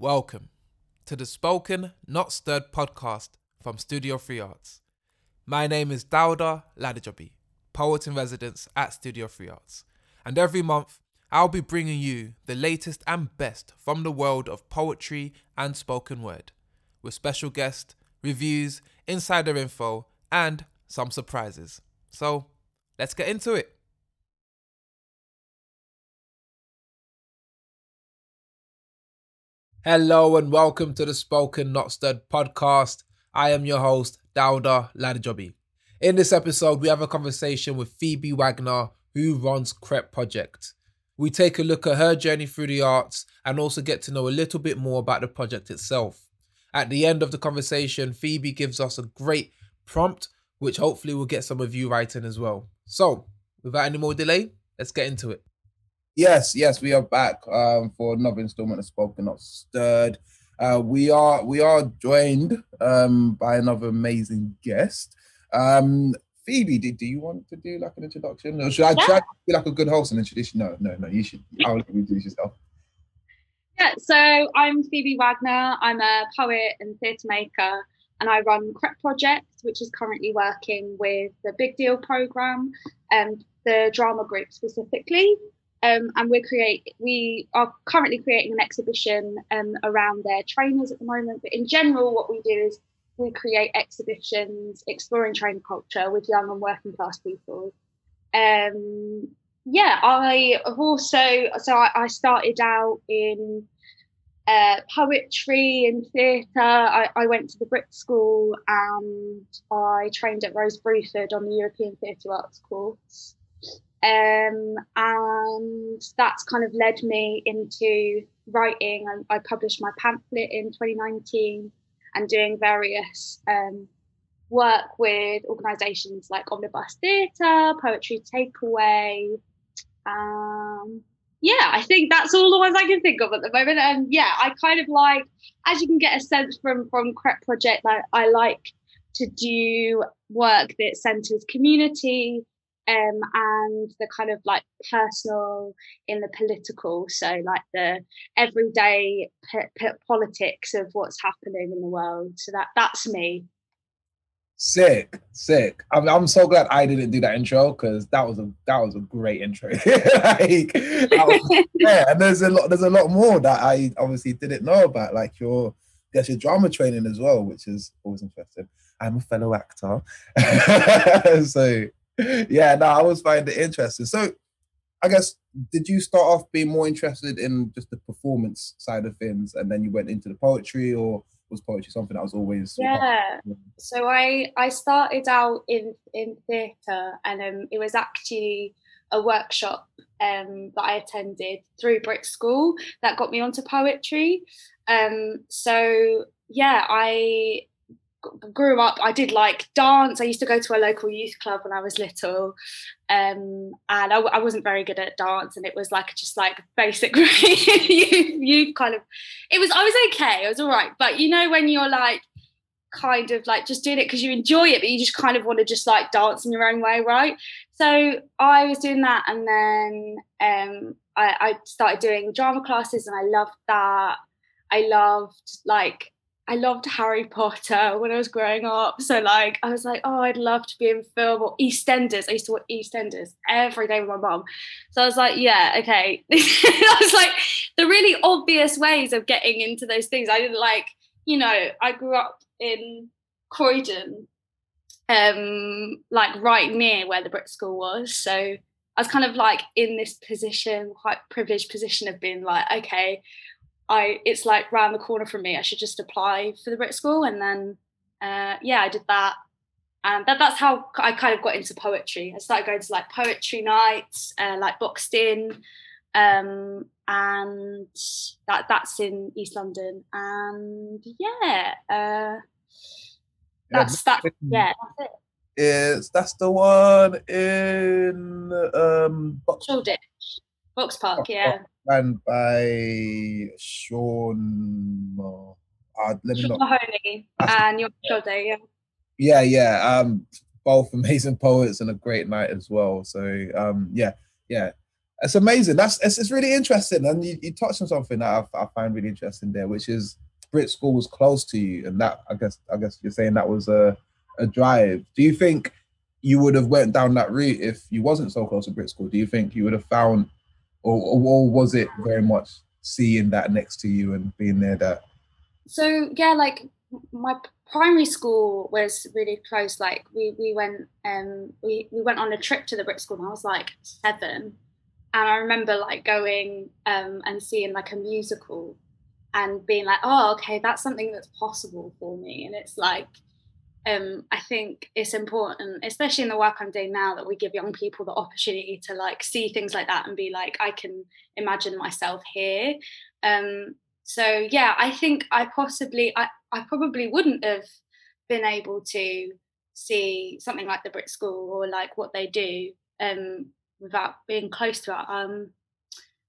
Welcome to the Spoken Not Stirred podcast from Studio Three Arts. My name is Dauda Ladejobi, poet in residence at Studio Three Arts, and every month I'll be bringing you the latest and best from the world of poetry and spoken word, with special guests, reviews, insider info, and some surprises. So let's get into it. Hello and welcome to the Spoken Not Stirred podcast. I am your host, Dauda Ladejobi. In this episode, we have a conversation with Phoebe Wagner, who runs Crep Project. We take a look at her journey through the arts and also get to know a little bit more about the project itself. At the end of the conversation, Phoebe gives us a great prompt, which hopefully will get some of you writing as well. So, without any more delay, let's get into it. Yes, yes, we are back um, for another installment of Spoken Not Stirred. Uh, we are we are joined um, by another amazing guest. Um, Phoebe, do, do you want to do like an introduction, or should I try to be like a good host and introduce? No, no, no. You should. I'll let you introduce yourself. Yeah, so I'm Phoebe Wagner. I'm a poet and theatre maker, and I run Crep Project, which is currently working with the Big Deal program and the drama group specifically. Um, and we create we are currently creating an exhibition um, around their trainers at the moment. But in general, what we do is we create exhibitions exploring trainer culture with young and working class people. Um, yeah, I have also so I, I started out in uh, poetry and theatre. I, I, went to the Brit School and I trained at Rose Bruford on the European Theatre Arts course. Um, and that's kind of led me into writing. I, I, published my pamphlet in 2019 and doing various um, work with organisations like Omnibus Theatre, Poetry Takeaway. Um, yeah, I think that's all the ones I can think of at the moment. And yeah, I kind of like, as you can get a sense from from Crep Project, I, I like to do work that centres community um, and the kind of like personal in the political. So like the everyday p- p- politics of what's happening in the world. So that that's me. Sick sick. I'm, I'm so glad i didn't do that intro because that was a that was a great intro. Like was, yeah and there's a lot there's a lot more that i obviously didn't know about like your guess your drama training as well which is always interesting. I'm a fellow actor. So yeah, no, I always find it interesting. So, I guess did you start off being more interested in just the performance side of things, and then you went into the poetry, or was poetry something that was always? Yeah. So I I started out in in theatre, and um, it was actually a workshop um, that I attended through Brit School that got me onto poetry. Um, so yeah, I grew up i did like dance. I used to go to a local youth club when i was little um, and I, I, wasn't very good at dance and it was like just like basic you, kind of it was i was okay i was all right but you know when you're like kind of like just doing it because you enjoy it but you just kind of want to just like dance in your own way right? So i was doing that and then um, I, I started doing drama classes and i loved that. I loved like I loved Harry Potter when I was growing up. So like I was like, oh, I'd love to be in film or EastEnders. I used to watch EastEnders every day with my mom. So I was like, yeah, okay. I was like the really obvious ways of getting into those things. I didn't like, you know, I grew up in Croydon, um, like right near where the Brit School was. So I was kind of like in this position, quite privileged position of being like, okay, I it's like round the corner from me. I should just apply for the Brit School, and then uh, yeah, I did that, and that, that's how I kind of got into poetry. I started going to like poetry nights, uh, like boxed in, um, and that that's in East London, and yeah, uh, that's that. Yeah, that's it. Is that's the one in um Shoreditch, Box Park, yeah ran by Sean. Uh, let me Sean Mahoney and your shoulder, yeah. Yeah, yeah. Um, both amazing poets and a great night as well. So um, yeah, yeah. It's amazing. That's it's, it's really interesting, and you, you touched on something that I, I find really interesting there, which is Brit School was close to you, and that I guess I guess you're saying that was a a drive. Do you think you would have went down that route if you wasn't so close to Brit School? Do you think you would have found, or, or was it very much seeing that next to you and being there that? So yeah, like my primary school was really close. Like we we went um we we went on a trip to the Brit School, and I was like seven, and I remember like going um and seeing like a musical, and being like, oh okay, that's something that's possible for me, and it's like um, I think it's important, especially in the work I'm doing now, that we give young people the opportunity to like see things like that and be like, I can imagine myself here. Um, so yeah, I think I possibly, I, I probably wouldn't have been able to see something like the Brit School or like what they do um, without being close to it. Um,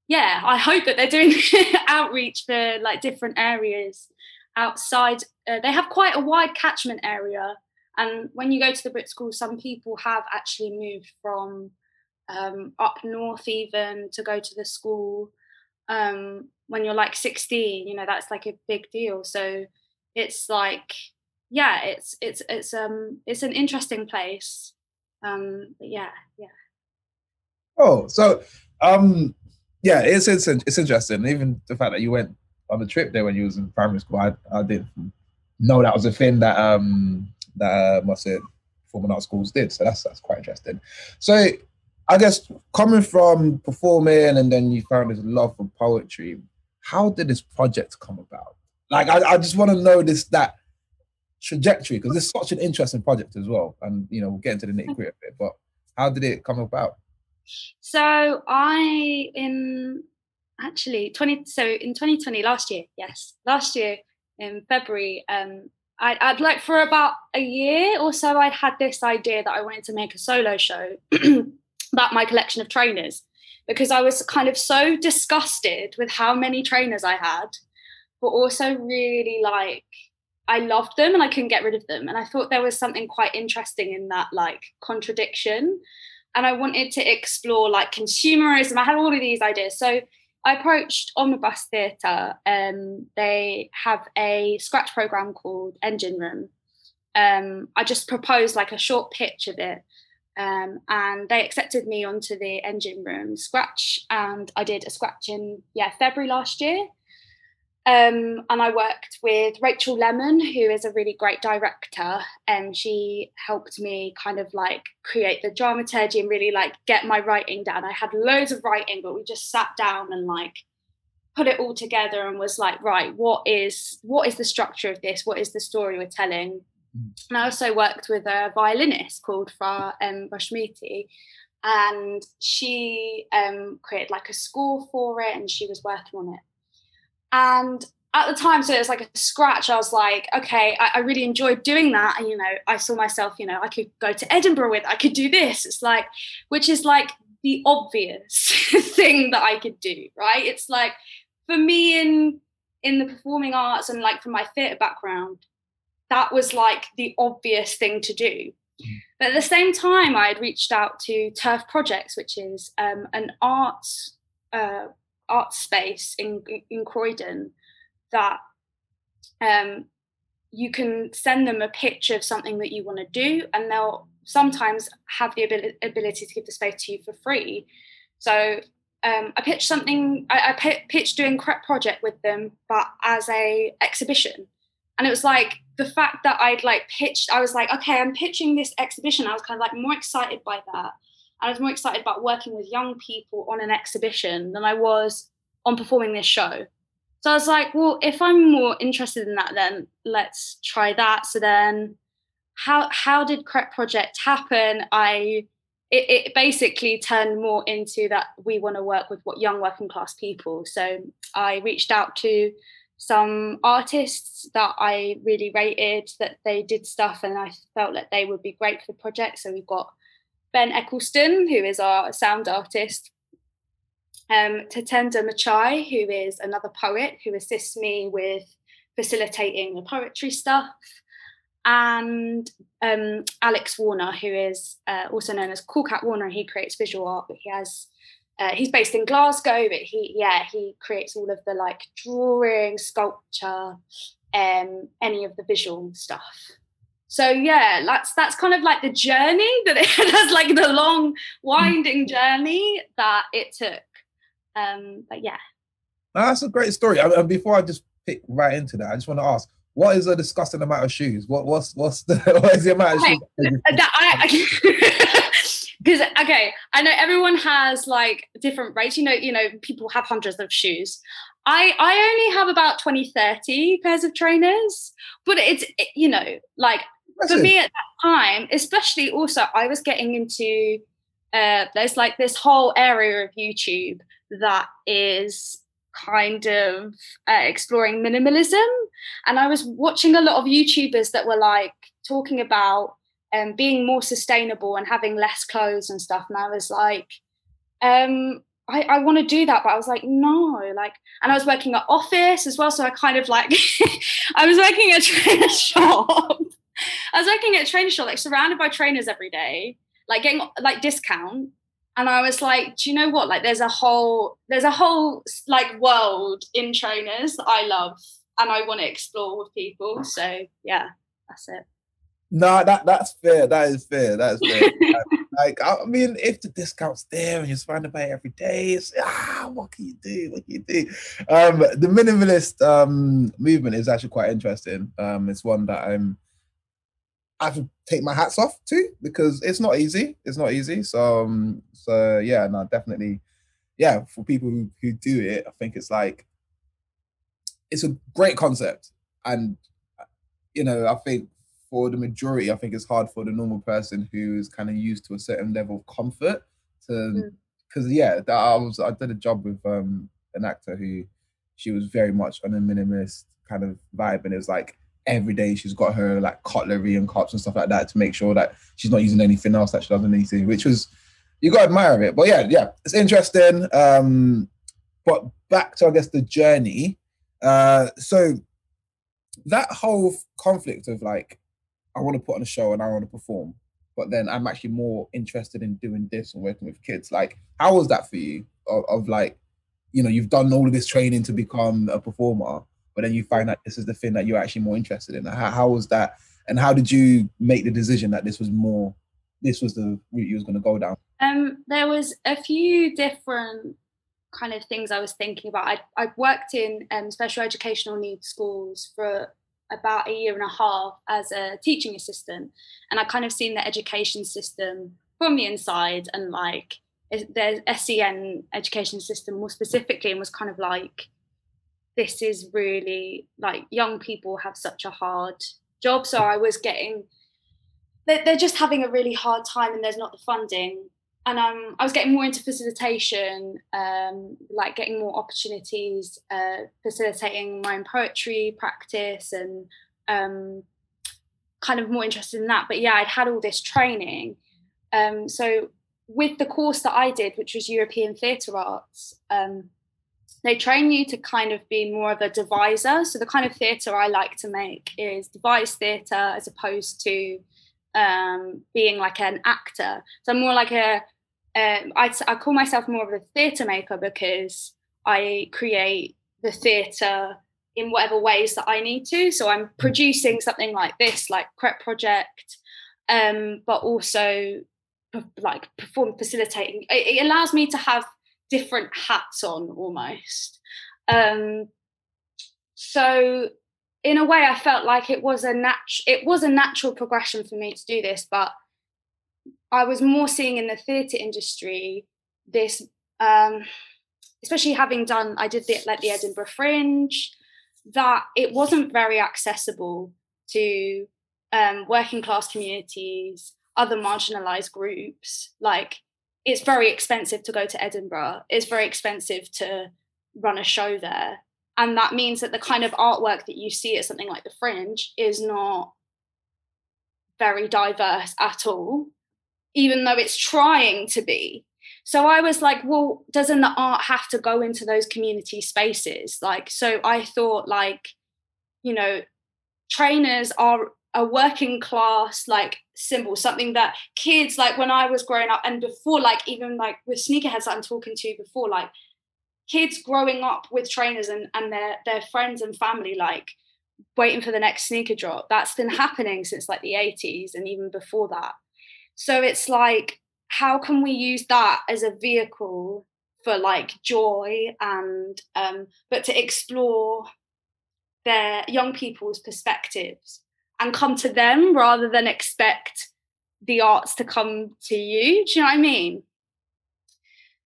yeah, I hope that they're doing outreach for like different areas outside. Uh, they have quite a wide catchment area, and when you go to the Brit School, some people have actually moved from um, up north even to go to the school. Um, when you're like 16, you know that's like a big deal. So it's like, yeah, it's it's it's um it's an interesting place. Um, yeah, yeah. Oh, so um, yeah, it's it's it's interesting. Even the fact that you went on the trip there when you was in primary school, I, I didn't know that was a thing that um that uh, must say performing arts schools did. So that's that's quite interesting. So I guess coming from performing and then you found this love for poetry, how did this project come about? Like I, I just want to know this that trajectory because it's such an interesting project as well. And you know, we'll get into the nitty gritty of it, but how did it come about? So I in actually 20 so in 2020 last year yes. Last year in february um I'd, I'd like for about a year or so i'd had this idea that i wanted to make a solo show about my collection of trainers because i was kind of so disgusted with how many trainers i had but also really like i loved them and i couldn't get rid of them. And i thought there was something quite interesting in that like contradiction. And i wanted to explore like consumerism. I had all of these ideas. So I approached Omnibus Theatre. Um, they have a scratch program called Engine Room. Um, I just proposed like a short pitch of it, um, and they accepted me onto the Engine Room scratch, and I did a scratch in yeah February last year. Um, and I worked with Rachel Lemon, who is a really great director, and she helped me kind of like create the dramaturgy and really like get my writing down. I had loads of writing, but we just sat down and like put it all together and was like, right, what is what is the structure of this? What is the story we're telling? Mm. And I also worked with a violinist called Fra um, Bashmiti, and she um, created like a score for it, and she was working on it and at the time, so it was like a scratch. I was like, okay, I, I, really enjoyed doing that. And, you know, I saw myself, you know, I could go to Edinburgh with, I could do this. It's like, which is like the obvious thing that I could do, right? It's like for me in in the performing arts and like from my theatre background, that was like the obvious thing to do. Mm. But at the same time, I had reached out to Turf Projects, which is um, an arts uh, art space in in Croydon that um, you can send them a picture of something that you want to do, and they'll sometimes have the ability to give the space to you for free. So um, I pitched something. I, I pitched doing Crep project with them, but as a exhibition, and it was like the fact that I'd like pitched. I was like, okay, I'm pitching this exhibition. I was kind of like more excited by that. I was more excited about working with young people on an exhibition than I was on performing this show. So I was like, well, if I'm more interested in that, then let's try that. So then how how did Crep Project happen? I it, it basically turned more into that we want to work with what young working class people. So I reached out to some artists that I really rated that they did stuff and I felt that they would be great for the project. So we've got Ben Eccleston, who is our sound artist, um, Tatenda Machai, who is another poet who assists me with facilitating the poetry stuff, and um, Alex Warner, who is uh, also known as Cool Cat Warner. and He creates visual art, but he has uh, he's based in Glasgow, but he yeah he creates all of the like drawing, sculpture, um, any of the visual stuff. So yeah, that's that's kind of like the journey that it has like the long winding journey that it took. Um, but yeah, that's a great story. And before I just pick right into that, I just want to ask, what is a disgusting amount of shoes? What what's what's the what is the amount of shoes? That I, because okay i know everyone has like different rates you know you know people have hundreds of shoes i i only have about 20 30 pairs of trainers but it's you know like for me at that time especially also i was getting into uh there's like this whole area of youtube that is kind of uh, exploring minimalism and i was watching a lot of youtubers that were like talking about um, being more sustainable and having less clothes and stuff. And I was like, um, I, I want to do that, but I was like, no, like, and I was working at office as well. So I kind of like, I was working at a shop. I was working at a trainer shop, like surrounded by trainers every day, like getting like discount. And I was like, do you know what? Like, there's a whole, there's a whole like world in trainers that I love and I want to explore with people. So yeah, that's it. No, that that's fair. That is fair. That is fair. like, I mean, if the discount's there and you're surrounded by it every day, it's ah, what can you do? What can you do? Um, the minimalist um movement is actually quite interesting. Um, it's one that I'm I have to take my hats off to because it's not easy. It's not easy. So um, so yeah, no, definitely, yeah. For people who, who do it, I think it's like it's a great concept, and you know, I think for the majority, I think it's hard for the normal person who is kind of used to a certain level of comfort to, because mm. yeah, that I was I did a job with um an actor who she was very much on a minimalist kind of vibe, and it was like every day she's got her like cutlery and cups and stuff like that to make sure that she's not using anything else that she doesn't need to, which was you got to admire it. But yeah, yeah, it's interesting. Um, but back to I guess the journey. Uh, so that whole conflict of like I want to put on a show and I want to perform, but then I'm actually more interested in doing this and working with kids. Like, how was that for you? Of, of like, you know, you've done all of this training to become a performer, but then you find that this is the thing that you're actually more interested in. How, how was that? And how did you make the decision that this was more, this was the route you was going to go down? Um, there was a few different kind of things I was thinking about. I I worked in um, special educational needs schools for about a year and a half as a teaching assistant and i kind of seen the education system from the inside and like the sen education system more specifically and was kind of like this is really like young people have such a hard job so i was getting they're just having a really hard time and there's not the funding and um, I was getting more into facilitation, um, like getting more opportunities, uh, facilitating my own poetry practice, and um, kind of more interested in that. But yeah, I'd had all this training. Um, so with the course that I did, which was European Theatre Arts, um, they train you to kind of be more of a deviser. So the kind of theatre I like to make is devised theatre as opposed to um, being like an actor. So I'm more like a, um, I, I call myself more of a theatre maker because I create the theatre in whatever ways that I need to. So I'm producing something like this, like Crep Project, um, but also like perform facilitating. It, it, allows me to have different hats on almost. Um, so in a way, I felt like it was a nat- it was a natural progression for me to do this, but I was more seeing in the theatre industry this, um, especially having done, I did the, like the Edinburgh Fringe, that it wasn't very accessible to um, working class communities, other marginalised groups. Like it's very expensive to go to Edinburgh. It's very expensive to run a show there. And that means that the kind of artwork that you see at something like the fringe is not very diverse at all even though it's trying to be. So i was like well doesn't the art have to go into those community spaces? Like so i thought like you know trainers are a working class like symbol, something that kids like when I was growing up and before, like even like with sneakerheads that I'm talking to before, like kids growing up with trainers and, and their their friends and family like waiting for the next sneaker drop. That's been happening since like the 80s and even before that. So it's like, how can we use that as a vehicle for like joy and um, but to explore their young people's perspectives and come to them rather than expect the arts to come to you. Do you know what I mean?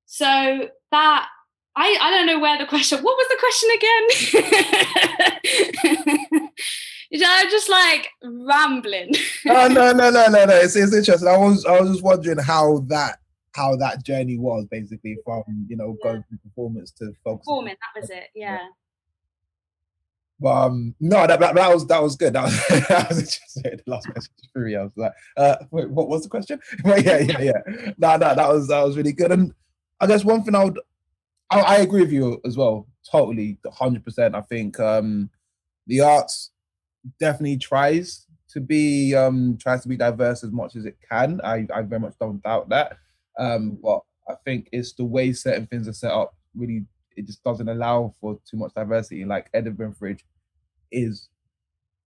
So that I, I don't know where the question what was the question again? I'm just like rambling. oh no no no no no it's, it's interesting. I was I was just wondering how that how that journey was basically from you know yeah. going from performance to focus. Performing, that was it, yeah. yeah. But um, no, that, that, that was that was good. That was, that was. The last question for me, I was like, uh, wait, what was the question? But yeah, yeah, yeah. No, no, that was that was really good. And I guess one thing I would, I, I agree with you as well, totally, hundred percent. I think um, the arts definitely tries to be um tries to be diverse as much as it can. I I very much don't doubt that. Um, but I think it's the way certain things are set up really it just doesn't allow for too much diversity. Like Edinburgh Fringe is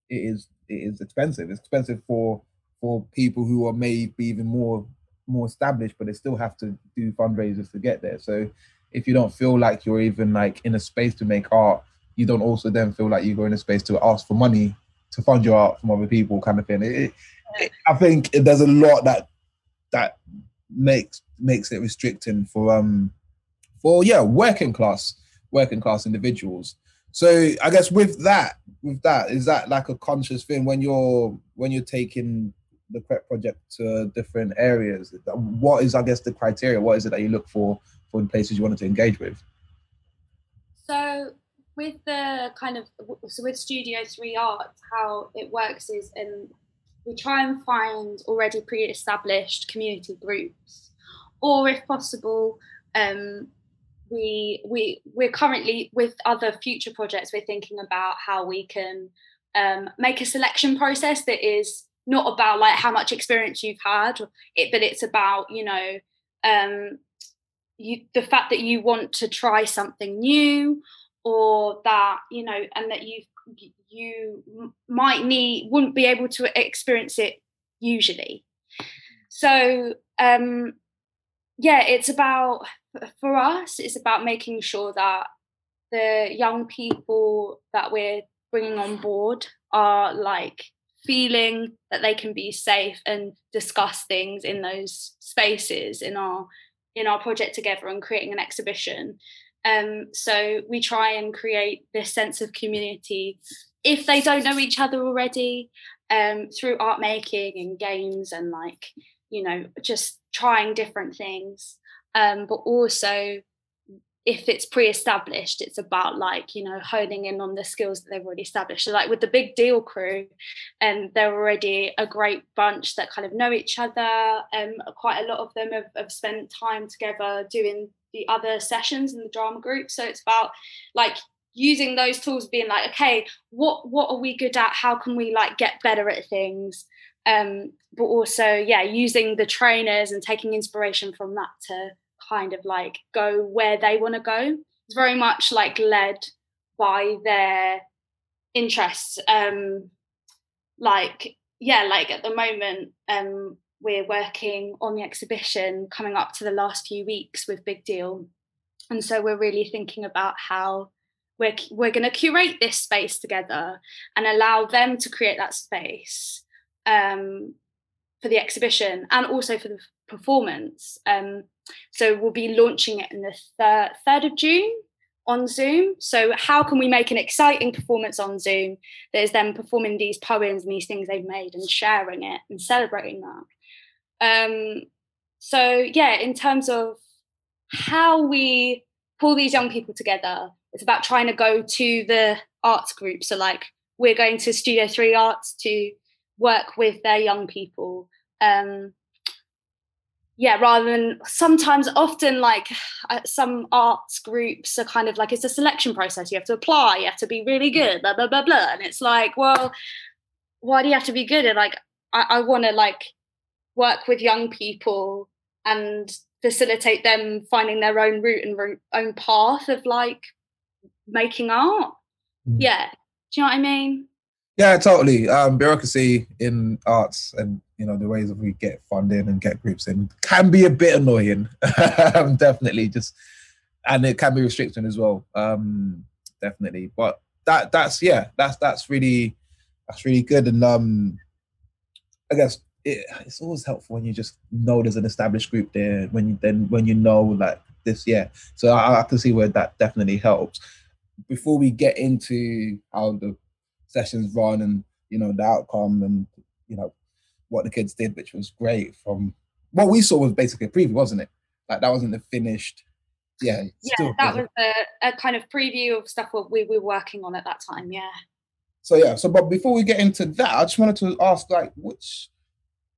it is it is expensive. It's expensive for for people who are maybe even more more established, but they still have to do fundraisers to get there. So if you don't feel like you're even like in a space to make art, you don't also then feel like you go in a space to ask for money to fund your art from other people, kind of thing. It, it, I think there's a lot that that makes makes it restricting for um for yeah working class working class individuals. So I guess with that with that is that like a conscious thing when you're when you're taking the Crep project to different areas. What is I guess the criteria? What is it that you look for for the places you wanted to engage with? So with the kind of so with Studio Three Arts, how it works is and we try and find already pre-established community groups, or if possible, um, we we we're currently with other future projects. We're thinking about how we can um, make a selection process that is not about like how much experience you've had, it, but it's about you know um, you, the fact that you want to try something new or that you know and that you you might need wouldn't be able to experience it usually so um yeah it's about for us it's about making sure that the young people that we're bringing on board are like feeling that they can be safe and discuss things in those spaces in our in our project together and creating an exhibition. Um, so we try and create this sense of community. If they don't know each other already um, through art making and games and like you know just trying different things um, but also if it's pre-established it's about like you know honing in on the skills that they've already established. So like with the big deal crew and um, they're already a great bunch that kind of know each other. Um, quite a lot of them have, have spent time together doing the other sessions in the drama group. So it's about like using those tools being like okay what what are we good at? How can we like get better at things um but also yeah using the trainers and taking inspiration from that to kind of like go where they want to go. It's very much like led by their interests. Um, like yeah, like at the moment, um, we're working on the exhibition coming up to the last few weeks with Big Deal, and so we're really thinking about how we're we're going to curate this space together and allow them to create that space um, for the exhibition and also for the performance. Um, so we'll be launching it in the thir- 3rd of June on Zoom. So how can we make an exciting performance on Zoom that is then performing these poems and these things they've made and sharing it and celebrating that? Um, so yeah, in terms of how we pull these young people together, it's about trying to go to the arts group. So like we're going to Studio Three Arts to work with their young people. Um, yeah rather than sometimes often like uh, some arts groups are kind of like it's a selection process you have to apply you have to be really good blah blah blah blah and it's like well why do you have to be good? And like, I, I want to like work with young people and facilitate them finding their own route and own path of like making art. Mm. Yeah. Do you know what I mean? Yeah, totally. Um, bureaucracy in arts and you know the ways that we get funding and get groups in can be a bit annoying. Um, definitely, just and it can be restricting as well. Um, definitely, but that that's yeah, that's that's really that's really good. And um, I guess it, it's always helpful when you just know there's an established group there. When you then when you know like this, yeah. So I, I can see where that definitely helps. Before we get into how the sessions run and you know the outcome and you know what the kids did, which was great. From what we saw was basically a preview, wasn't it? Like that wasn't the finished. Yeah. Yeah, that was a, a, kind of preview of stuff what we were working on at that time. Yeah. So yeah. So, but before we get into that, I just wanted to ask, like, which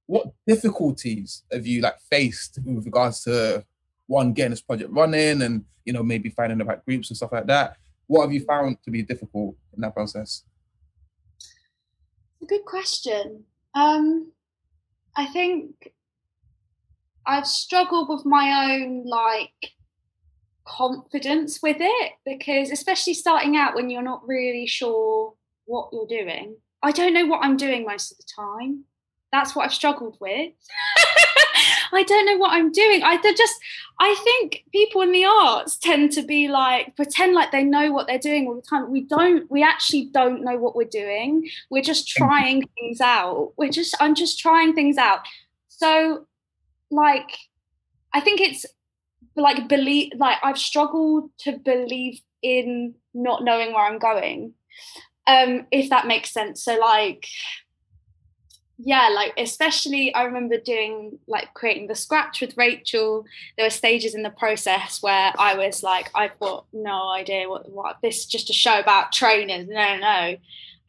what difficulties have you like faced with regards to one getting this project running and you know maybe finding the right groups and stuff like that? What have you found to be difficult in that process? A good question. Um, I think I've struggled with my own like confidence with it because especially starting out when you're not really sure what you're doing. I don't know what I'm doing most of the time. That's what I've struggled with. I don't know what I'm doing. I just, I think people in the arts tend to be like, pretend like they know what they're doing all the time. We don't, we actually don't know what we're doing. We're just trying things out. We're just, I'm just trying things out. So, like, I think it's like believe, like, I've struggled to believe in not knowing where I'm going. Um, if that makes sense. So, like, yeah like especially i remember doing like creating the scratch with rachel. There were stages in the process where i was like i've got no idea what what this is just a show about trainers. No no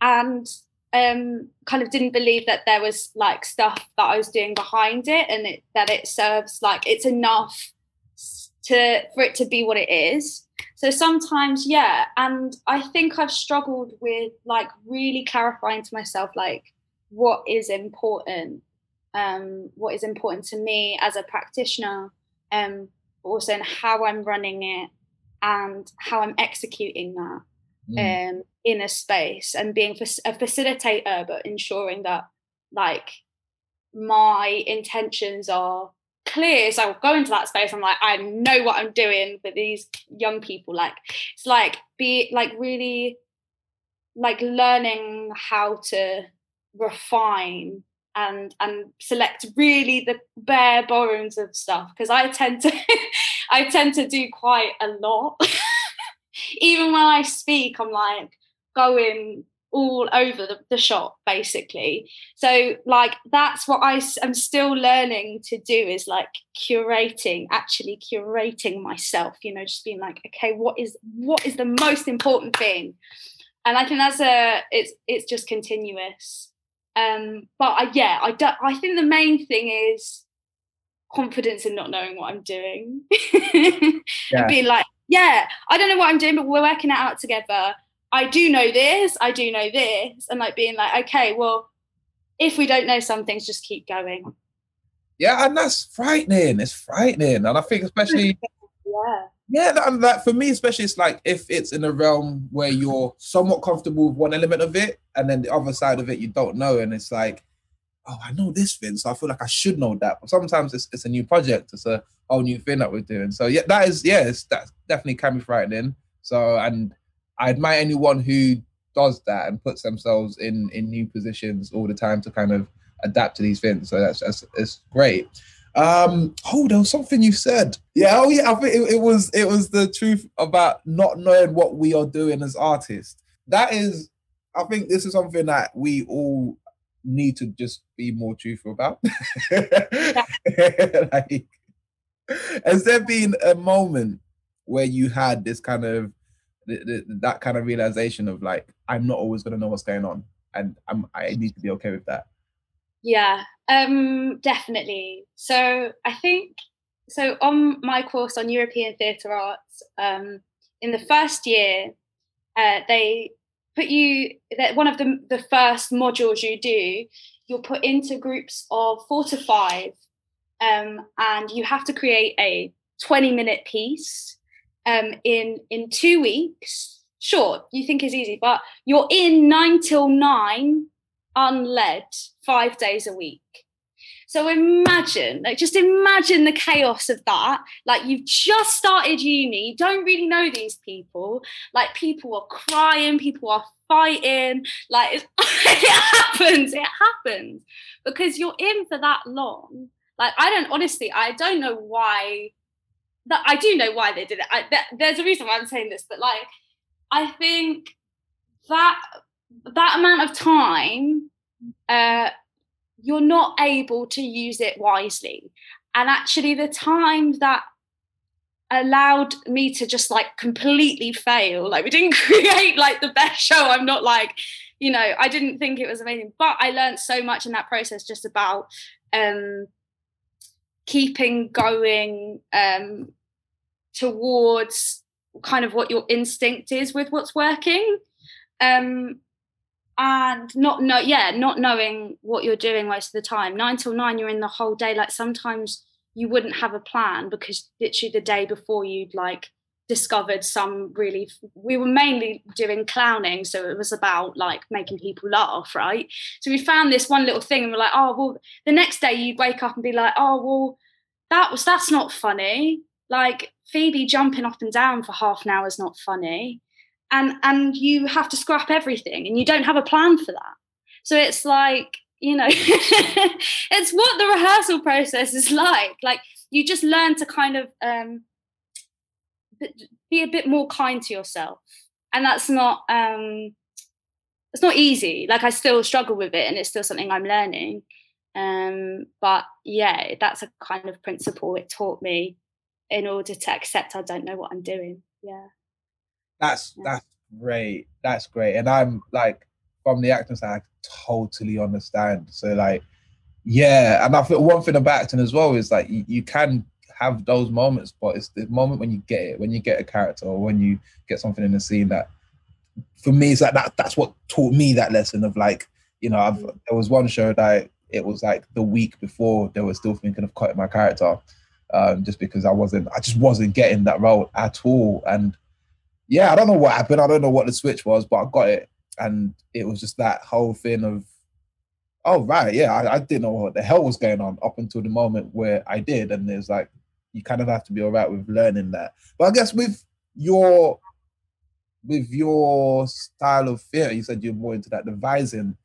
and um kind of didn't believe that there was like stuff that i was doing behind it and it, that it serves like it's enough to for it to be what it is. So sometimes yeah and i think i've struggled with like really clarifying to myself like what is important, um, what is important to me as a practitioner, um, but also in how I'm running it and how I'm executing that mm. um, in a space and being a facilitator, but ensuring that like my intentions are clear. So I'll go into that space. I'm like, I know what I'm doing for these young people. Like it's like be like really like learning how to refine and and select really the bare bones of stuff because I tend to I tend to do quite a lot. Even when I speak, I'm like going all over the, the shop basically. So like that's what I am still learning to do is like curating, actually curating myself. You know, just being like, okay, what is what is the most important thing? And I think that's a it's it's just continuous um, but I, yeah, I don't, I think the main thing is confidence in not knowing what I'm doing. yeah. and being like, yeah, I don't know what I'm doing, but we're working it out together. I do know this, I do know this, and like being like, okay, well, if we don't know some things, just keep going. Yeah, and that's frightening. It's frightening, and I think especially yeah yeah, that, that for me especially, it's like if it's in a realm where you're somewhat comfortable with one element of it, and then the other side of it you don't know, and it's like, oh, I know this thing, so I feel like I should know that. But sometimes it's, it's a new project, it's a whole new thing that we're doing. So yeah, that is yes, yeah, that definitely can be frightening. So and I admire anyone who does that and puts themselves in in new positions all the time to kind of adapt to these things. So that's that's, that's great. Um, oh, there was something you said. Yeah, oh yeah, I think it, it was it was the truth about not knowing what we are doing as artists. That is, I think this is something that we all need to just be more truthful about. like, has there been a moment where you had this kind of that kind of realization of like, I'm not always going to know what's going on, and I'm I need to be okay with that? Yeah, um, definitely. So I think so on my course on European theatre arts, um, in the first year, uh, they put you that one of the the first modules you do, you're put into groups of four to five, um, and you have to create a 20 minute piece um, in in two weeks. Short, you think is easy, but you're in nine till nine, unled, five days a week. So imagine, like, just imagine the chaos of that. Like, you've just started uni, don't really know these people. Like, people are crying, people are fighting. Like, it happens, it happens because you're in for that long. Like, I don't honestly, I don't know why. That I do know why they did it. I, that, there's a reason why I'm saying this, but like, I think that that amount of time uh, you're not able to use it wisely. And actually, the time that allowed me to just like completely fail, like we didn't create like the best show. I'm not like, you know, I didn't think it was amazing, but I learned so much in that process just about um keeping going um towards kind of what your instinct is with what's working um and not know yeah not knowing what you're doing most of the time. Nine till nine you're in the whole day. Like sometimes you wouldn't have a plan because literally the day before you'd like discovered some really we were mainly doing clowning so it was about like making people laugh right? So we found this one little thing and we're like oh well the next day you'd wake up and be like oh well that was that's not funny. Like phoebe jumping up and down for half an hour is not funny and and you have to scrap everything and you don't have a plan for that. So it's like you know it's what the rehearsal process is like. Like you just learn to kind of um be a bit more kind to yourself. And that's not um it's not easy. Like i still struggle with it and it's still something i'm learning. Um but yeah that's a kind of principle it taught me in order to accept i don't know what i'm doing. Yeah that's that's great. That's great. And I'm like from the acting side, I totally understand. So like, yeah, and I think one thing about acting as well is like you, you can have those moments, but it's the moment when you get it, when you get a character or when you get something in the scene that for me it's like that that's what taught me that lesson of like, you know, I've mm. there was one show that it was like the week before they were still thinking of cutting my character. Um, just because I wasn't I just wasn't getting that role at all. And yeah, I don't know what happened. I don't know what the switch was, but I got it, and it was just that whole thing of, oh right, yeah, I, I didn't know what the hell was going on up until the moment where I did, and it's like you kind of have to be all right with learning that. But I guess with your with your style of theatre, you said you're more into that devising.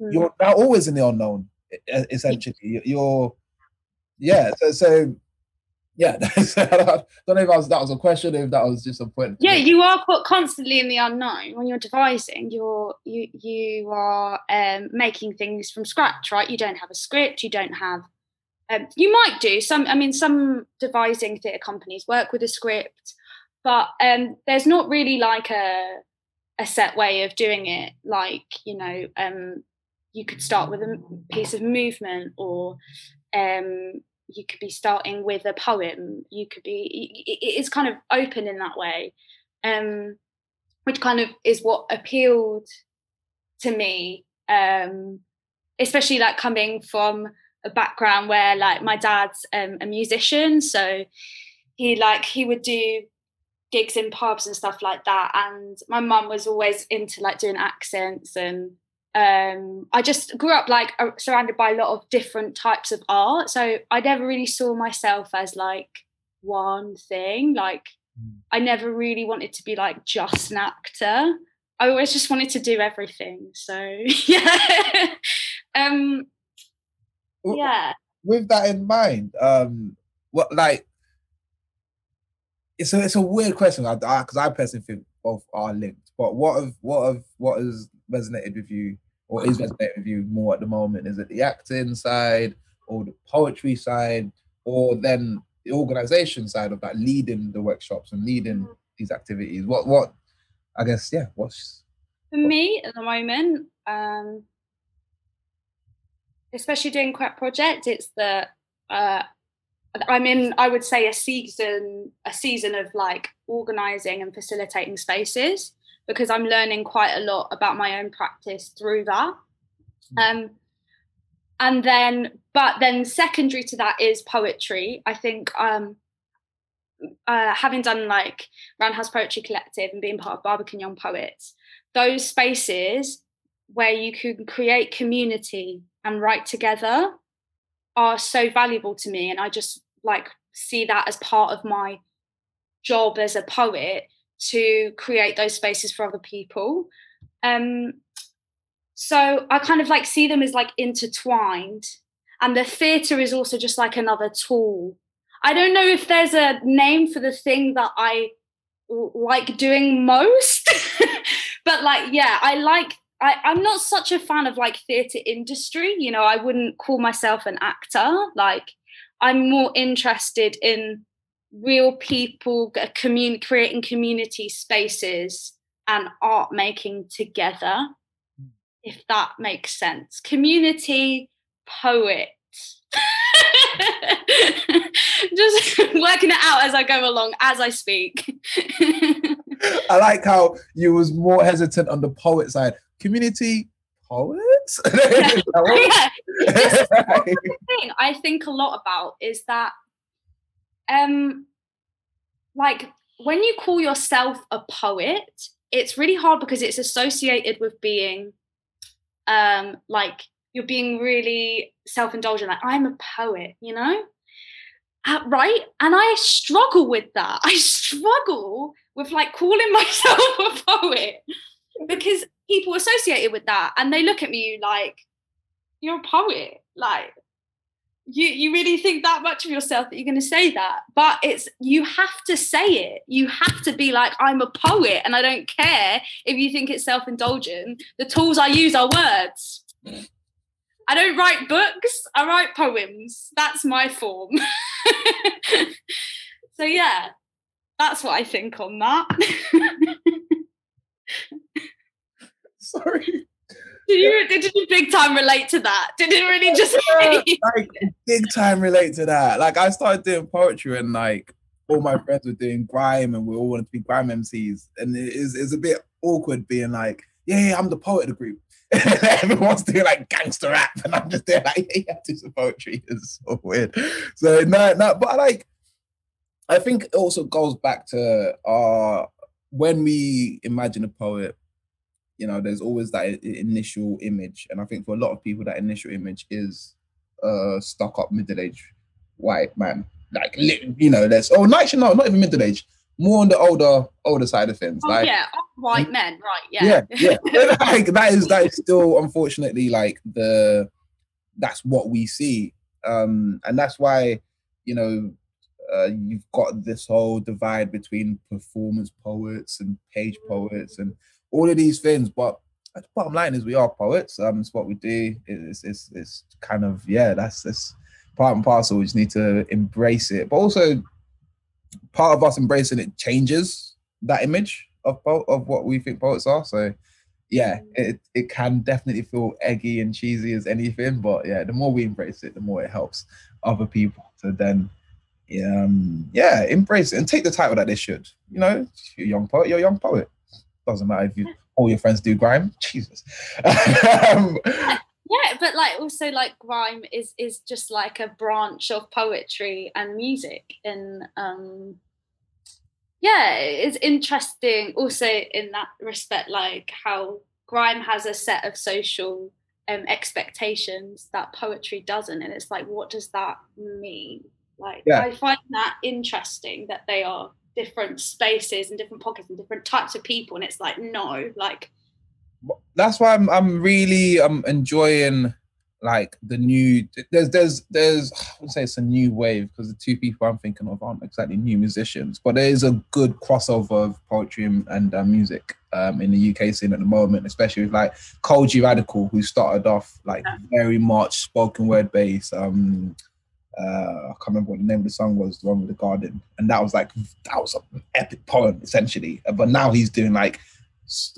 Mm. You're now always in the unknown, essentially. You're, yeah. So, so yeah, I don't know if was, that was a question, if that was just a point. Yeah, you are constantly in the unknown when you're devising. You're you you are um, making things from scratch, right? You don't have a script. You don't have. Um, you might do some. I mean, some devising theatre companies work with a script, but um, there's not really like a a set way of doing it. Like you know, um, you could start with a piece of movement or um, you could be starting with a poem. You could be it's kind of open in that way um which kind of is what appealed to me um especially like coming from a background where like my dad's um, a musician so he like he would do gigs in pubs and stuff like that and my mum was always into like doing accents and um, I just grew up like uh, surrounded by a lot of different types of art. So I never really saw myself as like one thing. Like mm. I never really wanted to be like just an actor. I always just wanted to do everything. So yeah. um yeah. With that in mind, um what like it's a it's a weird question because I, I personally think both are linked. But what of what of what has resonated with you or is resonating with you more at the moment? Is it the acting side or the poetry side, or then the organization side of that leading the workshops and leading mm-hmm. these activities? What what I guess yeah, what's for what? me at the moment, um especially doing Crep Project, it's the uh I'm in, I would say, a season, a season of like organizing and facilitating spaces. Because I'm learning quite a lot about my own practice through that. Um, and then, but then secondary to that is poetry. I think um, uh, having done like Roundhouse Poetry Collective and being part of Barbican Young Poets, those spaces where you can create community and write together are so valuable to me. And I just like see that as part of my job as a poet to create those spaces for other people. Um, so I kind of like see them as like intertwined. And the theatre is also just like another tool. I don't know if there's a name for the thing that I like doing most, but like, yeah, I like I, I'm not such a fan of like theatre industry. You know, I wouldn't call myself an actor. Like, I'm more interested in real people commun- creating community spaces and art making together hmm. if that makes sense. Community poet. Just working it out as i go along as i speak. I like how you was more hesitant on the poet side. Community poets? Yeah. yeah. thing i think a lot about is that um like when you call yourself a poet, it's really hard because it's associated with being um like you're being really self-indulgent like i'm a poet you know? Uh, right? And i struggle with that. I struggle with like calling myself a poet because people associate it with that and they look at me like you're a poet like you you really think that much of yourself that you're going to say that but it's you have to say it. You have to be like i'm a poet and i don't care if you think it's self-indulgent. The tools i use are words. I don't write books i write poems. That's my form. So yeah that's what i think on that. Sorry did you did you big time relate to that? Did it really just like big time relate to that? Like I started doing poetry and like all my friends were doing grime and we all wanted to be grime MCs. And it is it's a bit awkward being like, yeah, yeah, I'm the poet of the group. Everyone's doing like gangster rap, and I'm just there like, yeah, yeah, do some poetry. It's so weird. So no, no, but like I think it also goes back to uh when we imagine a poet, you know there's always that initial image. And i think for a lot of people that initial image is a stuck up middle-aged white man. Like you know there's oh not actually no not even middle-aged. More on the older older side of things. Oh, like yeah white men right yeah. Yeah yeah. Like that is that is still unfortunately like the that's what we see. Um and that's why you know uh, you've got this whole divide between performance poets and page poets and all of these things. But the bottom line is we are poets. Um, it's what we do. It's it's it's kind of yeah. That's that's part and parcel. We just need to embrace it. But also, part of us embracing it changes that image of of what we think poets are. So yeah, it it can definitely feel eggy and cheesy as anything. But yeah, the more we embrace it, the more it helps other people to then um yeah embrace it and take the title that they should. You know, you're young poet, you're a young poet. Doesn't matter if you all your friends do grime. Jesus. um, yeah, but like also like grime is is just like a branch of poetry and music, and um, yeah, it's interesting also in that respect, like how grime has a set of social um, expectations that poetry doesn't, and it's like, what does that mean? Like, yeah. I find that interesting that they are different spaces and different pockets and different types of people and it's like no like that's why i'm i'm really um enjoying like the new there's there's there's I would say it's a new wave because the two people I'm thinking of aren't exactly new musicians, but there is a good crossover of poetry and, and uh, music um, in the UK scene at the moment, especially with like Kojey Radical, who started off like very much spoken word based. Um, uh, I can't remember what the name of the song was, the one with the garden, and that was like that was an epic poem essentially. But now he's doing like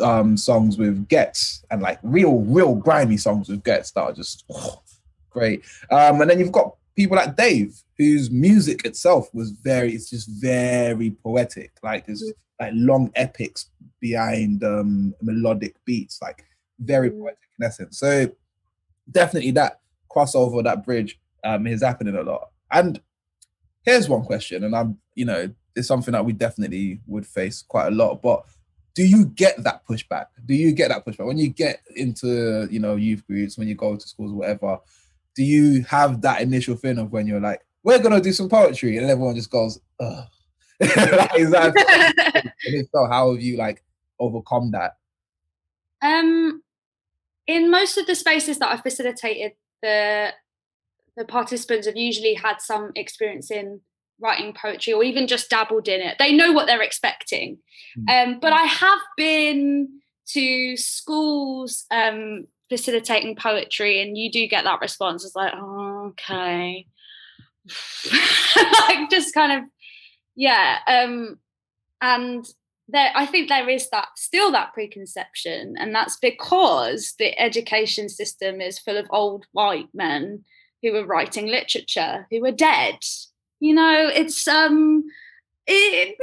um, songs with Ghetts and like real, real grimy songs with Ghetts that are just oh, great. Um, and then you've got people like Dave, whose music itself was very, it's just very poetic. Like there's like long epics behind um melodic beats, like very Mm. poetic in essence. So definitely that crossover, that bridge um is happening a lot. And here's one question, and I'm, you know, it's something that we definitely would face quite a lot, but do you get that pushback? Do you get that pushback when you get into, you know, youth groups, when you go to schools, whatever? Do you have that initial feeling of when you're like, we're gonna do some poetry, and everyone just goes, ugh. that, and if so, how have you like overcome that? Um, in most of the spaces that I've facilitated, the the participants have usually had some experience in writing poetry or even just dabbled in it. They know what they're expecting. Um, but I have been to schools um, facilitating poetry, and you do get that response. It's like, oh, okay, like just kind of, yeah. Um, and there, I think there is that still that preconception, and that's because the education system is full of old white men who were writing literature who were dead. You know, it's um, it,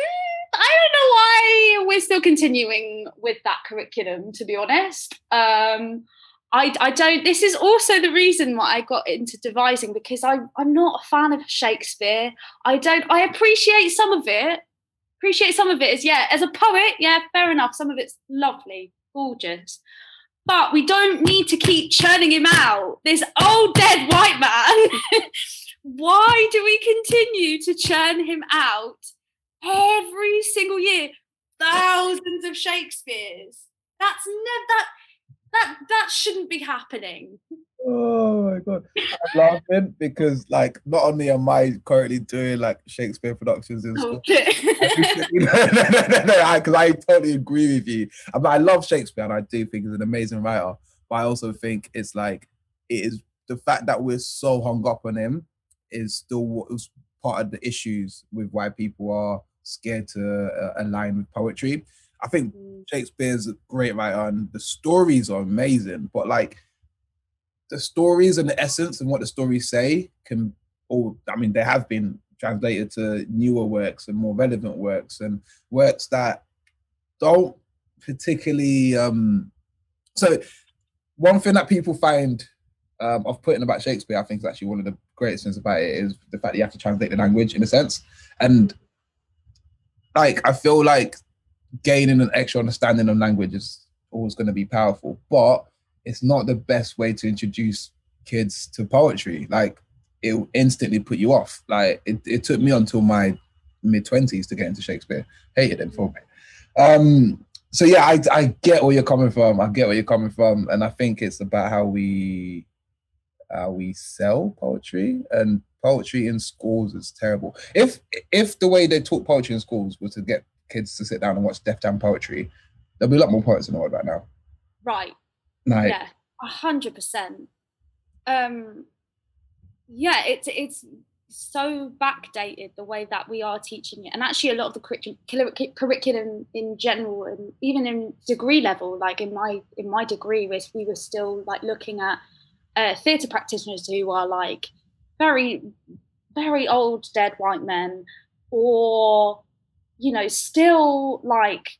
I don't know why we're still continuing with that curriculum. To be honest, um, I I don't. This is also the reason why I got into devising because I I'm not a fan of Shakespeare. I don't. I appreciate some of it appreciate some of it is yeah as a poet yeah fair enough some of it's lovely gorgeous but we don't need to keep churning him out. This old dead white man. Why do we continue to churn him out every single year? Thousands of shakespeares. That's never that that that shouldn't be happening. Oh my god, I'm laughing because like not only am I currently doing like Shakespeare productions in school, no, no, no, no, because I, totally agree with you. I I love Shakespeare and I do think he's an amazing writer, but I also think it's like it is the fact that we're so hung up on him is still part of the issues with why people are scared to uh, align with poetry. I think Shakespeare's a great writer and the stories are amazing, but like the stories and the essence and what the stories say can all I mean they have been translated to newer works and more relevant works and works that don't particularly um so one thing that people find um of putting about Shakespeare I think is actually one of the greatest things about it is the fact that you have to translate the language in a sense and like I feel like gaining an extra understanding of language is always going to be powerful but it's not the best way to introduce kids to poetry. Like it will instantly put you off. Like it, it took me until my mid twenties to get into Shakespeare. Hated it for me. Um, so yeah, I, I get where you're coming from. I get where you're coming from, and I think it's about how we how we sell poetry and poetry in schools is terrible. If if the way they taught poetry in schools was to get kids to sit down and watch Def Jam poetry, there'll be a lot more poets in the world right now. right Like, yeah a hundred percent um yeah it's it's so backdated the way that we are teaching it and actually a lot of the curriculum curriculum in general and even in degree level like in my in my degree was we were still like looking at uh, theatre practitioners who are like very very old dead white men or you know still like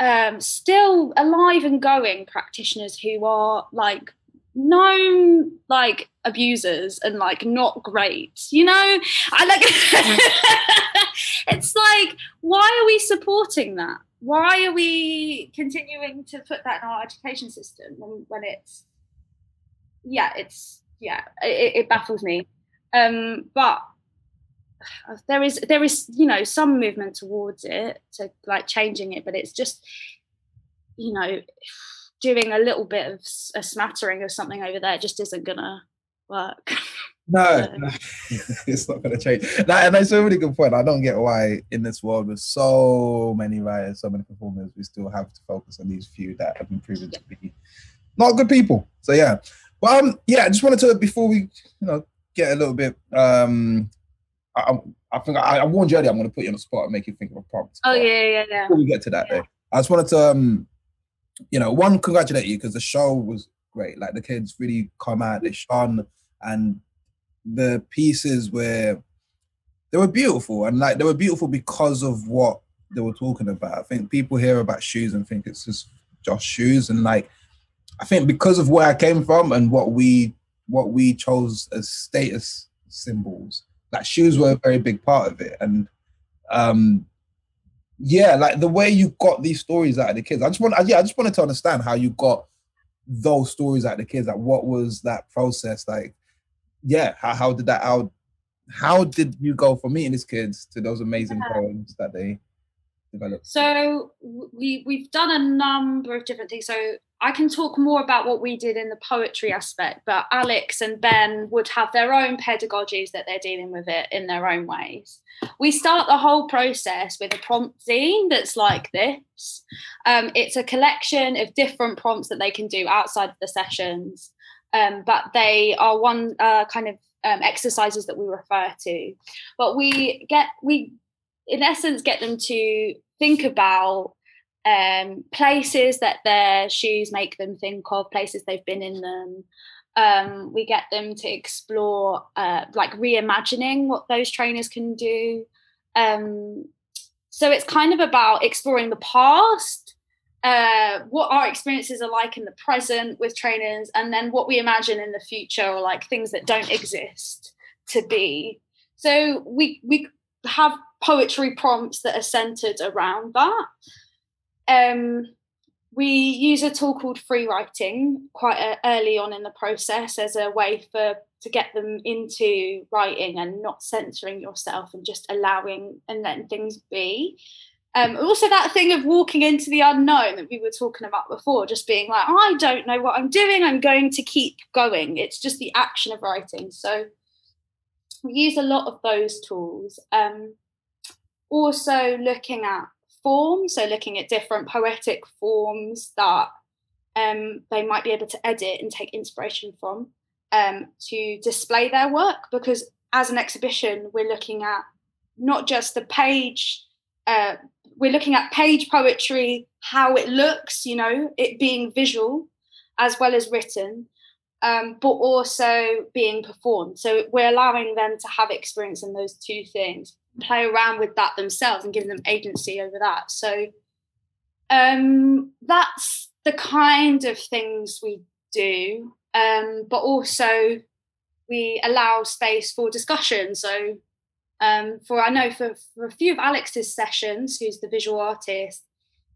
um, still alive and going practitioners who are like known like abusers and like not great you know? I like it's like why are we supporting that? Why are we continuing to put that in our education system when, when it's yeah it's yeah it, it baffles me. Um but there is there is you know some movement towards it to like changing it but it's just you know doing a little bit of a smattering of something over there just isn't gonna work No, no, it's not going to change. That, and that's a really good point. I don't get why in this world with so many writers, so many performers, we still have to focus on these few that have been proven to be not good people. So yeah, but um, yeah, I just wanted to before we you know get a little bit um, I, I think I, I warned you earlier. I'm going to put you on the spot and make you think of a prompt. oh yeah yeah yeah Before we get to that, though, I just wanted to um, you know, one congratulate you because the show was great. Like the kids really come out, they shone, and the pieces were they were beautiful and like they were beautiful because of what they were talking about. I think people hear about shoes and think it's just just shoes and like I think because of where I came from and what we what we chose as status symbols, like shoes were a very big part of it. And um yeah, like the way you got these stories out of the kids. I just want yeah, I just wanted to understand how you got those stories out of the kids. Like what was that process like? Yeah, how, how did that out how did you go from meeting these kids to those amazing yeah. poems that they developed? So we we've done a number of different things. So I can talk more about what we did in the poetry aspect, but Alex and Ben would have their own pedagogies that they're dealing with it in their own ways. We start the whole process with a prompt zine that's like this. Um, it's a collection of different prompts that they can do outside of the sessions, um, but they are one uh, kind of um, exercises that we refer to. But we get we in essence get them to think about um, places that their shoes make them think of, places they've been in them. Um, we get them to explore, uh, like reimagining what those trainers can do. Um, so it's kind of about exploring the past, uh, what our experiences are like in the present with trainers, and then what we imagine in the future, or like things that don't exist to be. So we we have poetry prompts that are centered around that. Um, we use a tool called free writing quite uh, early on in the process as a way for to get them into writing and not censoring yourself and just allowing and letting things be. Um, also, that thing of walking into the unknown that we were talking about before, just being like, I don't know what I'm doing, I'm going to keep going. It's just the action of writing. So, we use a lot of those tools. Um, also, looking at forms, so looking at different poetic forms that um, they might be able to edit and take inspiration from um, to display their work. Because as an exhibition, we're looking at not just the page, uh, we're looking at page poetry, how it looks, you know, it being visual as well as written. Um, but also being performed. So we're allowing them to have experience in those two things play around with that themselves and give them agency over that. So um, that's the kind of things we do, um, but also we allow space for discussion. So um, for I know for, for a few of Alex's sessions, who's the visual artist,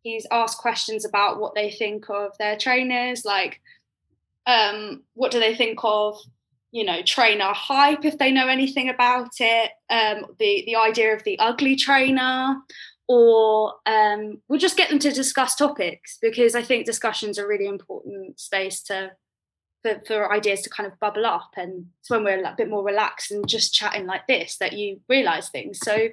he's asked questions about what they think of their trainers, like um, what do they think of you know trainer hype if they know anything about it um, the the idea of the ugly trainer or um, we'll just get them to discuss topics because i think discussions are really important space to for, for ideas to kind of bubble up and it's when we're a bit more relaxed and just chatting like this that you realize things. So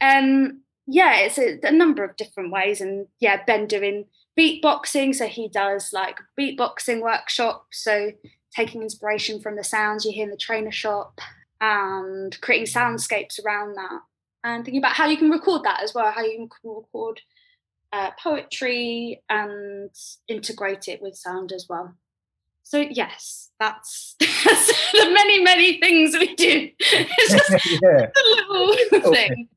um yeah it's a, a number of different ways and yeah ben doing beatboxing so he does like beatboxing workshops. So taking inspiration from the sounds you hear in the trainer shop and creating soundscapes around that and thinking about how you can record that as well, how you can record uh, poetry and integrate it with sound as well. So yes, that's, that's the many many things we do. It's just yeah. a little thing.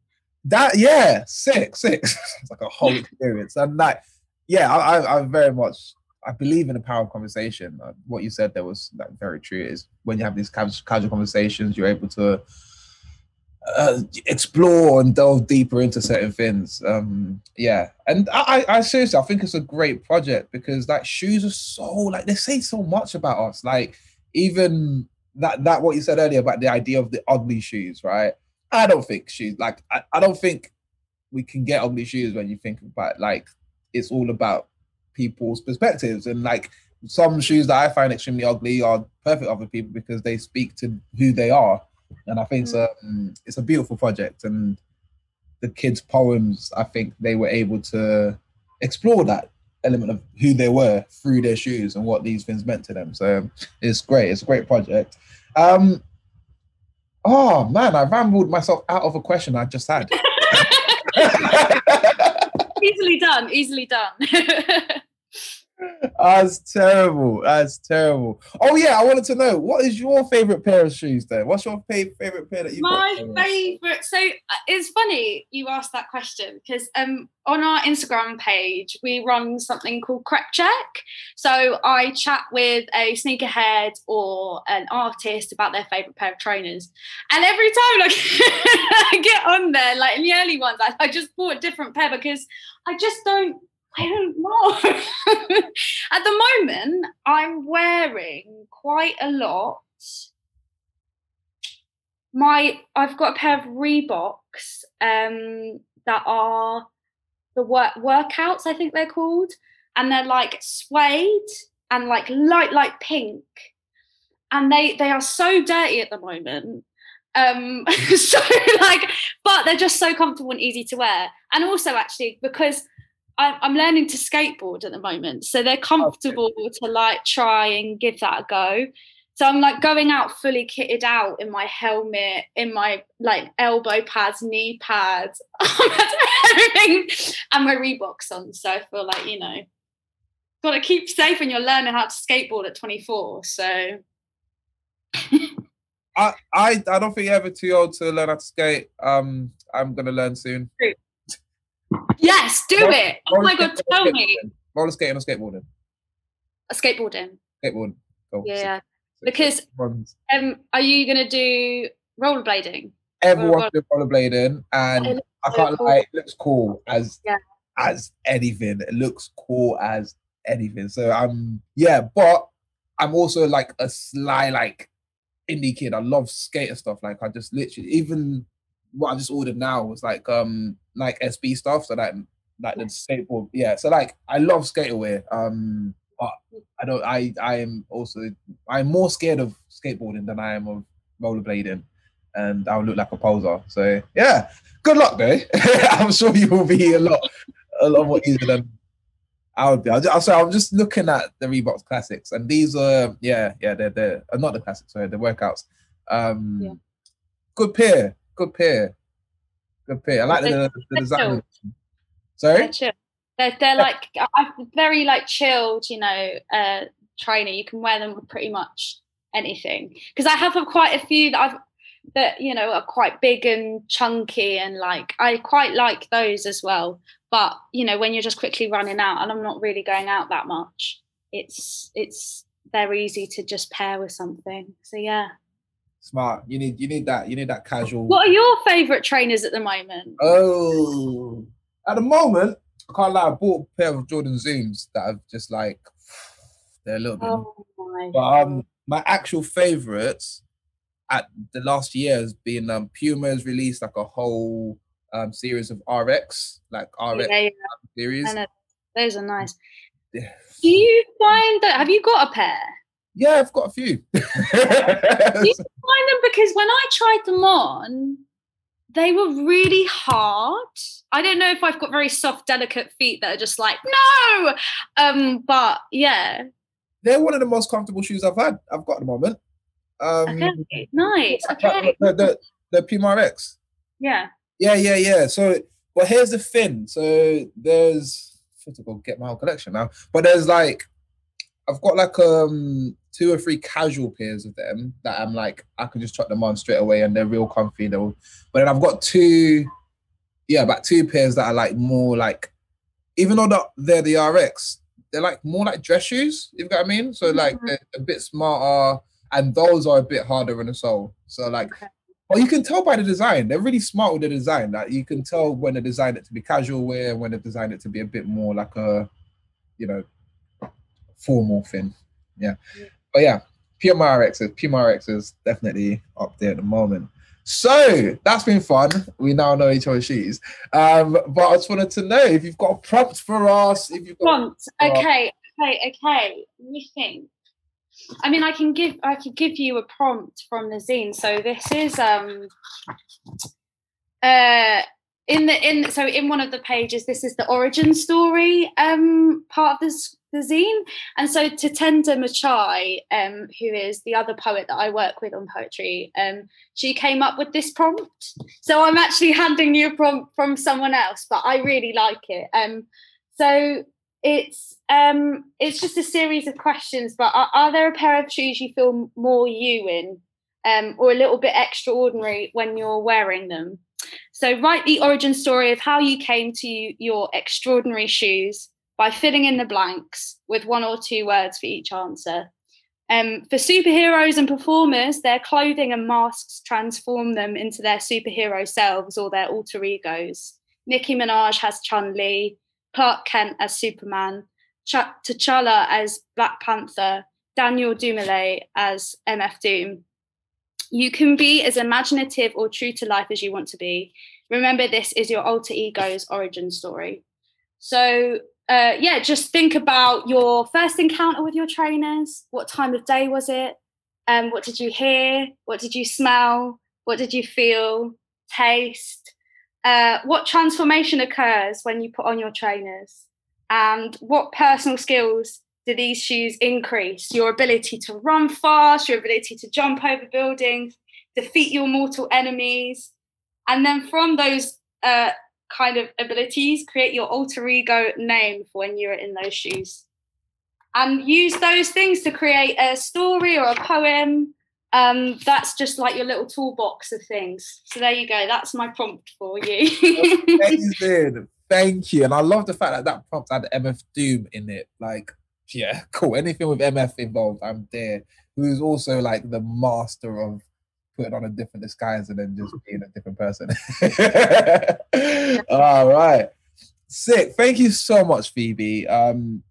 That yeah, six six. it's like a whole experience, and like yeah, I, I, I very much I believe in the power of conversation. What you said there was like, very true. Is when you have these casual conversations, you're able to uh, explore and delve deeper into certain things. Um, yeah, and I, I, seriously, I think it's a great project because like shoes are so like they say so much about us. Like even that that what you said earlier about the idea of the ugly shoes, right? I don't think shoes like I, I don't think we can get ugly shoes when you think about like it's all about people's perspectives. And like some shoes that I find extremely ugly are perfect other people because they speak to who they are. And I think mm. um, it's a beautiful project. And the kids' poems, I think they were able to explore that element of who they were through their shoes and what these things meant to them. So it's great. It's a great project. Um, oh man, I rambled myself out of a question I just had. easily done. Easily done. That's terrible. That's terrible. Oh yeah, I wanted to know what is your favorite pair of shoes then? What's your fa- favorite pair that you My favorite. So uh, it's funny you asked that question because um on our Instagram page we run something called Crep Check. So I chat with a sneakerhead or an artist about their favorite pair of trainers, and every time like I get on there, like in the early ones, I, I just bought a different pair because I just don't I don't know. At the moment, I'm wearing quite a lot. My I've got a pair of Reeboks um, that are the work workouts, I think they're called, and they're like suede and like light, light pink, and they they are so dirty at the moment. Um, so like, but they're just so comfortable and easy to wear, and also actually because I'm learning to skateboard at the moment, so they're comfortable okay. to like try and give that a go. So I'm like going out fully kitted out in my helmet, in my like elbow pads, knee pads, everything, and my Reeboks on. So I feel like you know, got to keep safe when you're learning how to skateboard at 24. So. I, I I don't think you're ever too old to learn how to skate. Um, I'm gonna learn soon. True. Yes, do roller, it. Oh my god, tell me. Roller skating or skateboarding? A skateboarding. Skateboarding. Cool. Yeah. because um, are you gonna do rollerblading? Everyone do rollerblading, and I can't lie, it looks cool as yeah. as anything. It looks cool as anything. So I'm um, yeah, but I'm also like a sly like indie kid. I love skater stuff. Like I just literally even what I just ordered now was like um like SB stuff. So like like the skateboard. Yeah. So like I love skaterwear. Um but I don't I I am also I'm more scared of skateboarding than I am of rollerblading. And I'll look like a poser. So yeah. Good luck though. I'm sure you will be a lot a lot more easier than I would be. I'll, just, I'm just looking at the Reeboks classics, and these are yeah, yeah, they're they're uh, not the classics, sorry, the workouts. Um, yeah. good pair, good pair. Good pair. I like the, the, design. Sorry? They're, they're, they're like very like chilled, you know, uh, trainer. You can wear them with pretty much anything. Because I have a, quite a few that I've that you know are quite big and chunky and like I quite like those as well. But you know, when you're just quickly running out, and I'm not really going out that much, it's it's they're easy to just pair with something. So yeah. Smart. You need you need that. You need that casual. What are your favourite trainers at the moment? Oh, at the moment, I can't lie. I bought a pair of Jordan Zooms that have just like they're a little bit. Oh my but um, my actual favourites at the last year has been um Puma has released like a whole um series of RX like RX yeah, yeah. series. Those are nice. Yeah. Do you find that? Have you got a pair? Yeah, I've got a few. you find them because when I tried them on, they were really hard. I don't know if I've got very soft, delicate feet that are just like no. Um, but yeah, they're one of the most comfortable shoes I've had. I've got at the moment. Um, okay, nice. Okay, the the, the Puma RX. Yeah. Yeah, yeah, yeah. So, but here's the thing. So there's I to go get my whole collection now, but there's like I've got like um two or three casual pairs of them that I'm like I can just chuck them on straight away and they're real comfy. Though, but then I've got two, yeah, about two pairs that are like more like, even though they're the RX, they're like more like dress shoes. You know what I mean? So like mm-hmm. they're a bit smarter, and those are a bit harder in the sole. So like. Okay. Well, you can tell by the design. They're really smart with the design. Like you can tell when they designed it to be casual wear, when they designed it to be a bit more like a, you know, formal thing. Yeah. Yeah. But yeah, Puma RX is Puma RX is definitely up there at the moment. So that's been fun. We now know each other's shoes. Um, but I just wanted to know if you've got a prompt for us. If you've got prompt, okay, okay, okay. Let me think. I mean, I can give I could give you a prompt from the zine. So this is um uh in the in so in one of the pages this is the origin story um part of this the zine. And so Tatenda Machai um who is the other poet that I work with on poetry um she came up with this prompt. So I'm actually handing you a prompt from someone else but I really like it. Um so it's um it's just a series of questions but are, are there a pair of shoes you feel more you in um or a little bit extraordinary when you're wearing them so write the origin story of how you came to your extraordinary shoes by filling in the blanks with one or two words for each answer um, for superheroes and performers, their clothing and masks transform them into their superhero selves or their alter egos. Nicki Minaj has Chun Li, Clark Kent as Superman, Ch- T'Challa as Black Panther, Daniel Dumile as MF Doom. You can be as imaginative or true to life as you want to be. Remember, this is your alter ego's origin story. So, uh, yeah, just think about your first encounter with your trainers. What time of day was it? Um, what did you hear? What did you smell? What did you feel? Taste? Uh, what transformation occurs when you put on your trainers? And what personal skills do these shoes increase? Your ability to run fast, your ability to jump over buildings, defeat your mortal enemies. And then from those uh, kind of abilities, create your alter ego name for when you're in those shoes. And use those things to create a story or a poem. Um, that's just like your little toolbox of things. So there you go. That's my prompt for you. Amazing. Thank you. And I love the fact that that prompt had MF Doom in it. Like, yeah, cool. Anything with MF involved, I'm there. Who's also like the master of putting on a different disguise and then just being a different person. All right. Sick. Thank you so much, Phoebe. Um,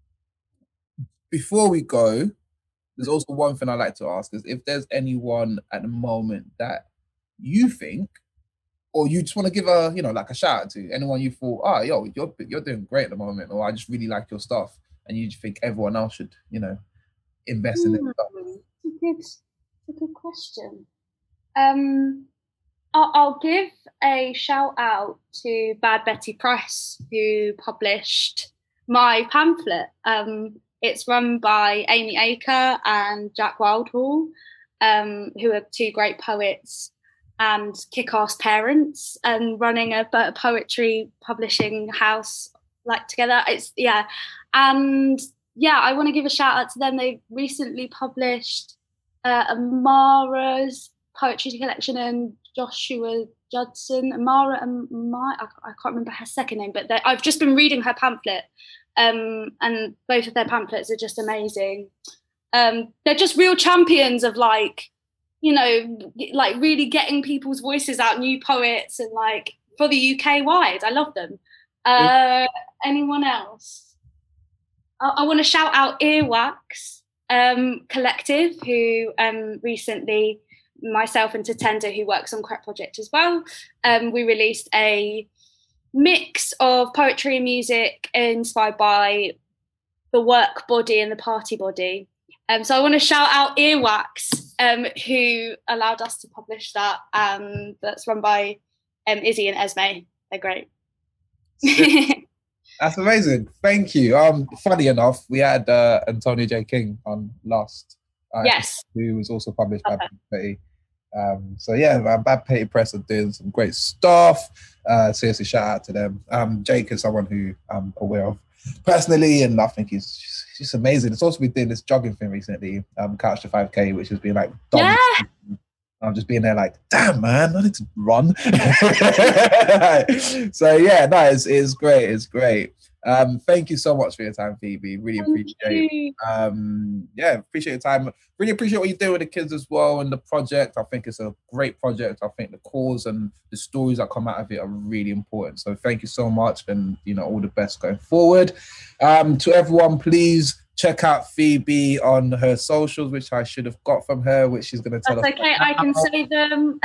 before we go, there's also one thing I'd like to ask is if there's anyone at the moment that you think or you just want to give a you know like a shout out to anyone you thought oh yo you're you're doing great at the moment or I just really like your stuff and you think everyone else should you know invest in it. It's a good, it's a good question. Um, I'll, I'll give a shout out to Bad Betty Press, who published my pamphlet. Um, it's run by Amy Acre and Jake Wild Hall, um, who are two great poets and kick-ass parents, and running a poetry publishing house like together. It's yeah, and yeah, I want to give a shout out to them. They recently published uh, Amara's poetry collection and Joshua Judson, Amara, and my, I, I, can't remember her second name, but I've just been reading her pamphlet, um, and both of their pamphlets are just amazing. Um, they're just real champions of like, you know, like really getting people's voices out, new poets, and like for the UK wide. I love them. Uh, anyone else? I, I want to shout out Earwax um, Collective, who um, recently myself and Tatenda, who works on Crep Project as well, um, we released a mix of poetry and music inspired by the work body and the party body. Um, so I want to shout out Earwax, um, who allowed us to publish that. Um, that's run by um, Izzy and Esme. They're great. That's amazing. Thank you. Um, funny enough, we had uh, Antonio J. King on last. Uh, yes. Who was also published by Betty. Um, so yeah, Bad Betty Press are doing some great stuff. Uh, seriously, shout out to them. Um, Jake is someone who I'm aware of personally, and I think he's just, just amazing. It's also been doing this jogging thing recently, um, Couch to 5K, which has been like, yeah. I'm just being there like, damn man, I need to run. so yeah, no, it's, it's great. It's great. Um, thank you so much for your time, Phoebe. Really thank appreciate you. um yeah, appreciate your time. Really appreciate what you do with the kids as well and the project. I think it's a great project. I think the cause and the stories that come out of it are really important. So thank you so much and you know all the best going forward. Um to everyone, please check out Phoebe on her socials, which I should have got from her, which she's going to tell That's us. okay, I can say them.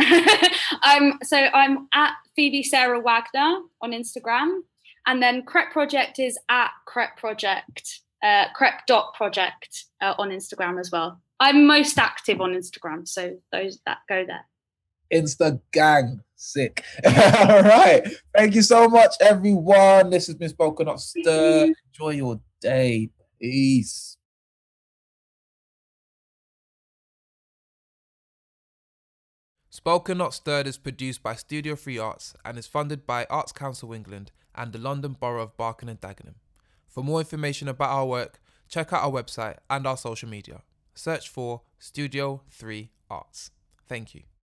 I'm so I'm at Phoebe Sarah Wagner on Instagram, and then Crep Project is at Crep Project, uh, Crep dot Project uh, on Instagram as well. I'm most active on Instagram, so those that go there. Insta gang. Sick. All right. Thank you so much, everyone. This has been Spoken Not Stir. Enjoy your day. Peace. Spoken Not Stirred is produced by Studio Three Arts and is funded by Arts Council England and the London Borough of Barking and Dagenham. For more information about our work, check out our website and our social media. Search for Studio 3 Arts. Thank you.